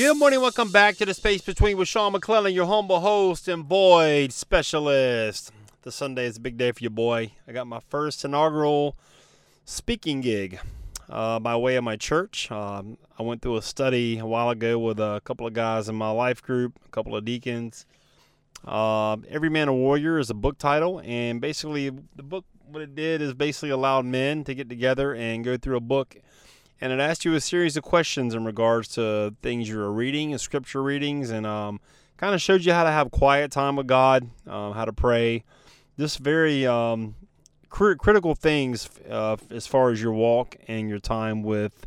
Good morning. Welcome back to the Space Between with Sean McClellan, your humble host and void specialist. The Sunday is a big day for you, boy. I got my first inaugural speaking gig uh, by way of my church. Um, I went through a study a while ago with a couple of guys in my life group, a couple of deacons. Uh, Every Man a Warrior is a book title, and basically, the book, what it did is basically allowed men to get together and go through a book and it asked you a series of questions in regards to things you were reading and scripture readings and um, kind of showed you how to have quiet time with god um, how to pray. Just very um, cr- critical things uh, as far as your walk and your time with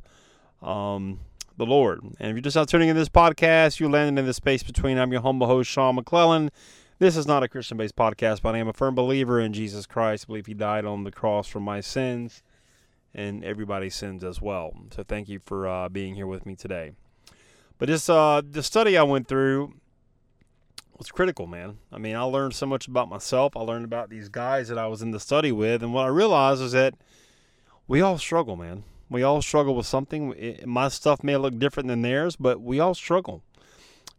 um, the lord. And if you're just not tuning in this podcast you landed in the space between i'm your humble host sean mcclellan. This is not a christian based podcast but i am a firm believer in jesus christ. I believe he died on the cross for my sins and everybody's sins as well. So thank you for uh, being here with me today. But this uh, the study I went through was critical, man. I mean, I learned so much about myself. I learned about these guys that I was in the study with, and what I realized is that we all struggle, man. We all struggle with something. It, my stuff may look different than theirs, but we all struggle.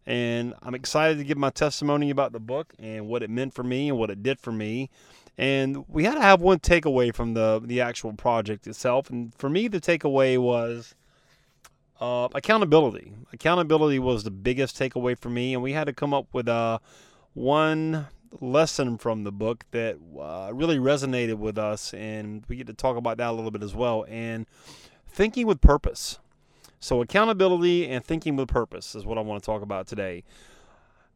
And I'm excited to give my testimony about the book and what it meant for me and what it did for me and we had to have one takeaway from the the actual project itself. And for me, the takeaway was uh, accountability. Accountability was the biggest takeaway for me, and we had to come up with uh, one lesson from the book that uh, really resonated with us, and we get to talk about that a little bit as well. And thinking with purpose. So accountability and thinking with purpose is what I want to talk about today.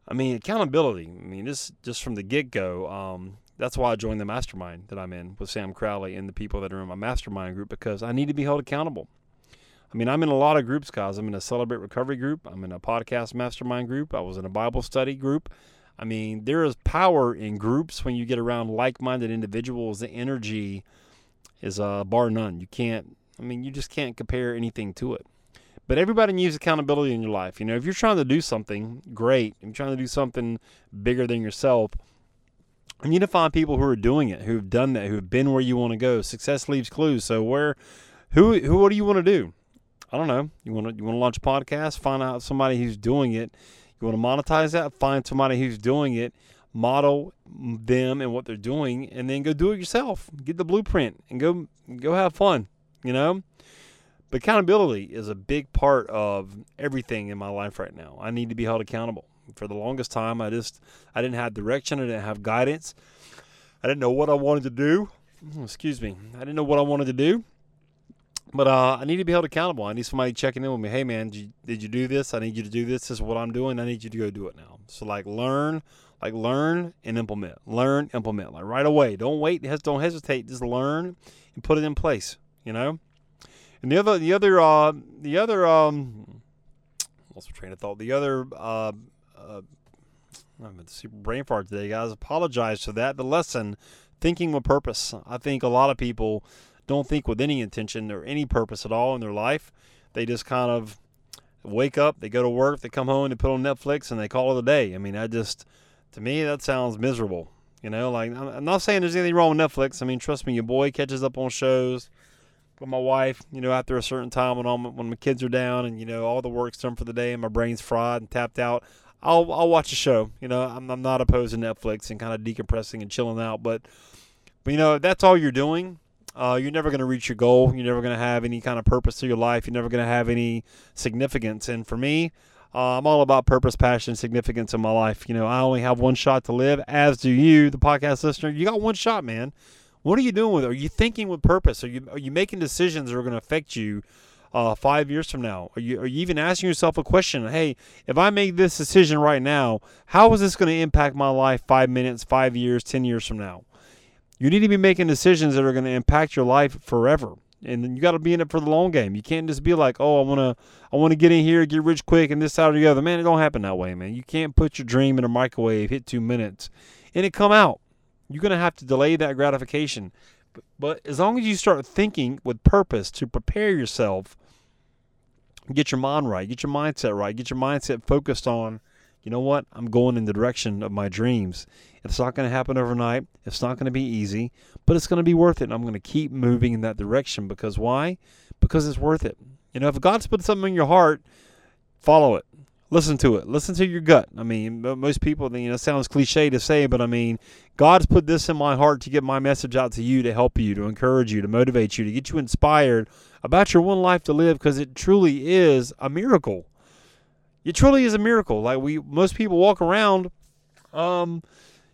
I mean, accountability. I mean, this just from the get go. Um, that's why I joined the mastermind that I'm in with Sam Crowley and the people that are in my mastermind group because I need to be held accountable. I mean, I'm in a lot of groups, guys. I'm in a Celebrate Recovery group. I'm in a podcast mastermind group. I was in a Bible study group. I mean, there is power in groups when you get around like-minded individuals. The energy is uh, bar none. You can't. I mean, you just can't compare anything to it. But everybody needs accountability in your life. You know, if you're trying to do something great, if you're trying to do something bigger than yourself, you need to find people who are doing it, who've done that, who've been where you want to go. Success leaves clues. So where, who, who, what do you want to do? I don't know. You want to you want to launch a podcast? Find out somebody who's doing it. You want to monetize that? Find somebody who's doing it. Model them and what they're doing, and then go do it yourself. Get the blueprint and go go have fun. You know. But accountability is a big part of everything in my life right now. I need to be held accountable for the longest time. I just I didn't have direction. I didn't have guidance. I didn't know what I wanted to do. Oh, excuse me. I didn't know what I wanted to do. But uh, I need to be held accountable. I need somebody checking in with me. Hey, man, did you, did you do this? I need you to do this. This is what I'm doing. I need you to go do it now. So, like, learn, like, learn and implement. Learn, implement, like, right away. Don't wait. Don't hesitate. Just learn and put it in place. You know. And the other, the other, uh, the other, um, lost my train of thought. The other uh, uh, I'm a super brain fart today, guys. Apologize for that. The lesson, thinking with purpose. I think a lot of people don't think with any intention or any purpose at all in their life. They just kind of wake up, they go to work, they come home, they put on Netflix, and they call it a day. I mean, I just, to me, that sounds miserable. You know, like I'm not saying there's anything wrong with Netflix. I mean, trust me, your boy catches up on shows with my wife. You know, after a certain time when all my, when my kids are down and you know all the work's done for the day and my brain's fried and tapped out, I'll I'll watch a show. You know, I'm I'm not opposed to Netflix and kind of decompressing and chilling out, but but you know that's all you're doing. Uh, you're never going to reach your goal. You're never going to have any kind of purpose to your life. You're never going to have any significance. And for me, uh, I'm all about purpose, passion, significance in my life. You know, I only have one shot to live, as do you, the podcast listener. You got one shot, man. What are you doing with it? Are you thinking with purpose? Are you are you making decisions that are going to affect you uh, five years from now? Are you, are you even asking yourself a question? Hey, if I make this decision right now, how is this going to impact my life five minutes, five years, 10 years from now? You need to be making decisions that are going to impact your life forever. And you got to be in it for the long game. You can't just be like, "Oh, I want to, I want to get in here, get rich quick, and this out or the other." Man, it don't happen that way, man. You can't put your dream in a microwave, hit two minutes, and it come out. You're gonna have to delay that gratification. But, as long as you start thinking with purpose to prepare yourself get your mind right, get your mindset right, get your mindset focused on, you know what, I'm going in the direction of my dreams. It's not going to happen overnight. It's not going to be easy, but it's going to be worth it. And I'm going to keep moving in that direction because why? Because it's worth it. You know, if God's put something in your heart, follow it. Listen to it. Listen to your gut. I mean, most people, you know, sounds cliche to say, but I mean, God's put this in my heart to get my message out to you, to help you, to encourage you, to motivate you, to get you inspired about your one life to live, because it truly is a miracle. It truly is a miracle. Like we, most people walk around, um,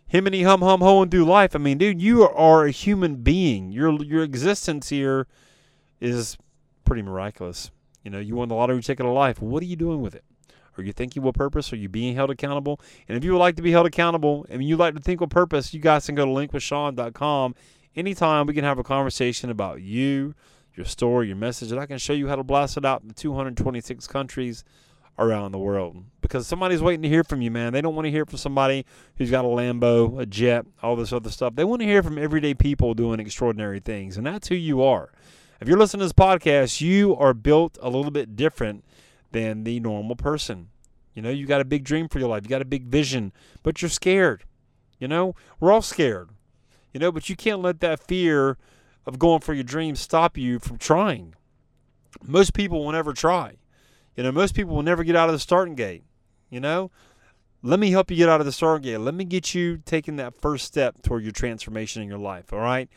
him and he hum hum hoeing through life. I mean, dude, you are a human being. Your your existence here is pretty miraculous. You know, you won the lottery ticket of life. What are you doing with it? Are you thinking with purpose? Are you being held accountable? And if you would like to be held accountable and you'd like to think with purpose, you guys can go to linkwithsean.com. Anytime we can have a conversation about you, your story, your message, and I can show you how to blast it out in 226 countries around the world. Because somebody's waiting to hear from you, man. They don't want to hear from somebody who's got a Lambo, a jet, all this other stuff. They want to hear from everyday people doing extraordinary things. And that's who you are. If you're listening to this podcast, you are built a little bit different than the normal person. You know, you got a big dream for your life, you got a big vision, but you're scared. You know, we're all scared. You know, but you can't let that fear of going for your dream stop you from trying. Most people will never try. You know, most people will never get out of the starting gate. You know, let me help you get out of the starting gate. Let me get you taking that first step toward your transformation in your life. All right.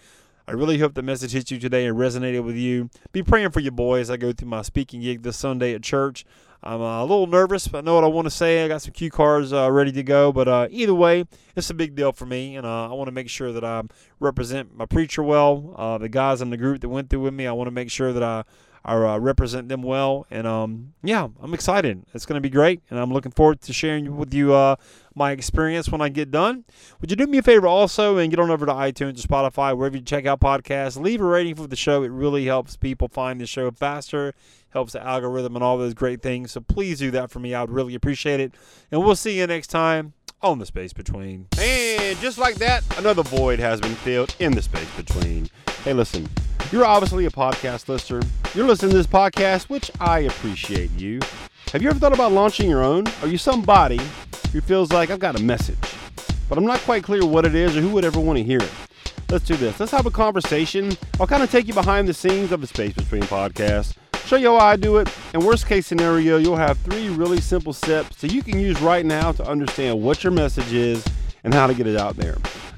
I really hope the message hit you today and resonated with you. Be praying for your boy as I go through my speaking gig this Sunday at church. I'm uh, a little nervous, but I know what I want to say. I got some cue cards uh, ready to go. But uh, either way, it's a big deal for me, and uh, I want to make sure that I represent my preacher well. Uh, the guys in the group that went through with me, I want to make sure that I I uh, represent them well. And um, yeah, I'm excited. It's going to be great. And I'm looking forward to sharing with you uh, my experience when I get done. Would you do me a favor also and get on over to iTunes or Spotify, wherever you check out podcasts? Leave a rating for the show. It really helps people find the show faster, helps the algorithm, and all those great things. So please do that for me. I would really appreciate it. And we'll see you next time on the space between. And just like that, another void has been filled in the space between. Hey, listen, you're obviously a podcast listener. You're listening to this podcast, which I appreciate you. Have you ever thought about launching your own? Are you somebody who feels like I've got a message, but I'm not quite clear what it is or who would ever want to hear it? Let's do this. Let's have a conversation. I'll kind of take you behind the scenes of the Space Between podcast, show you how I do it, and worst case scenario, you'll have three really simple steps that you can use right now to understand what your message is and how to get it out there.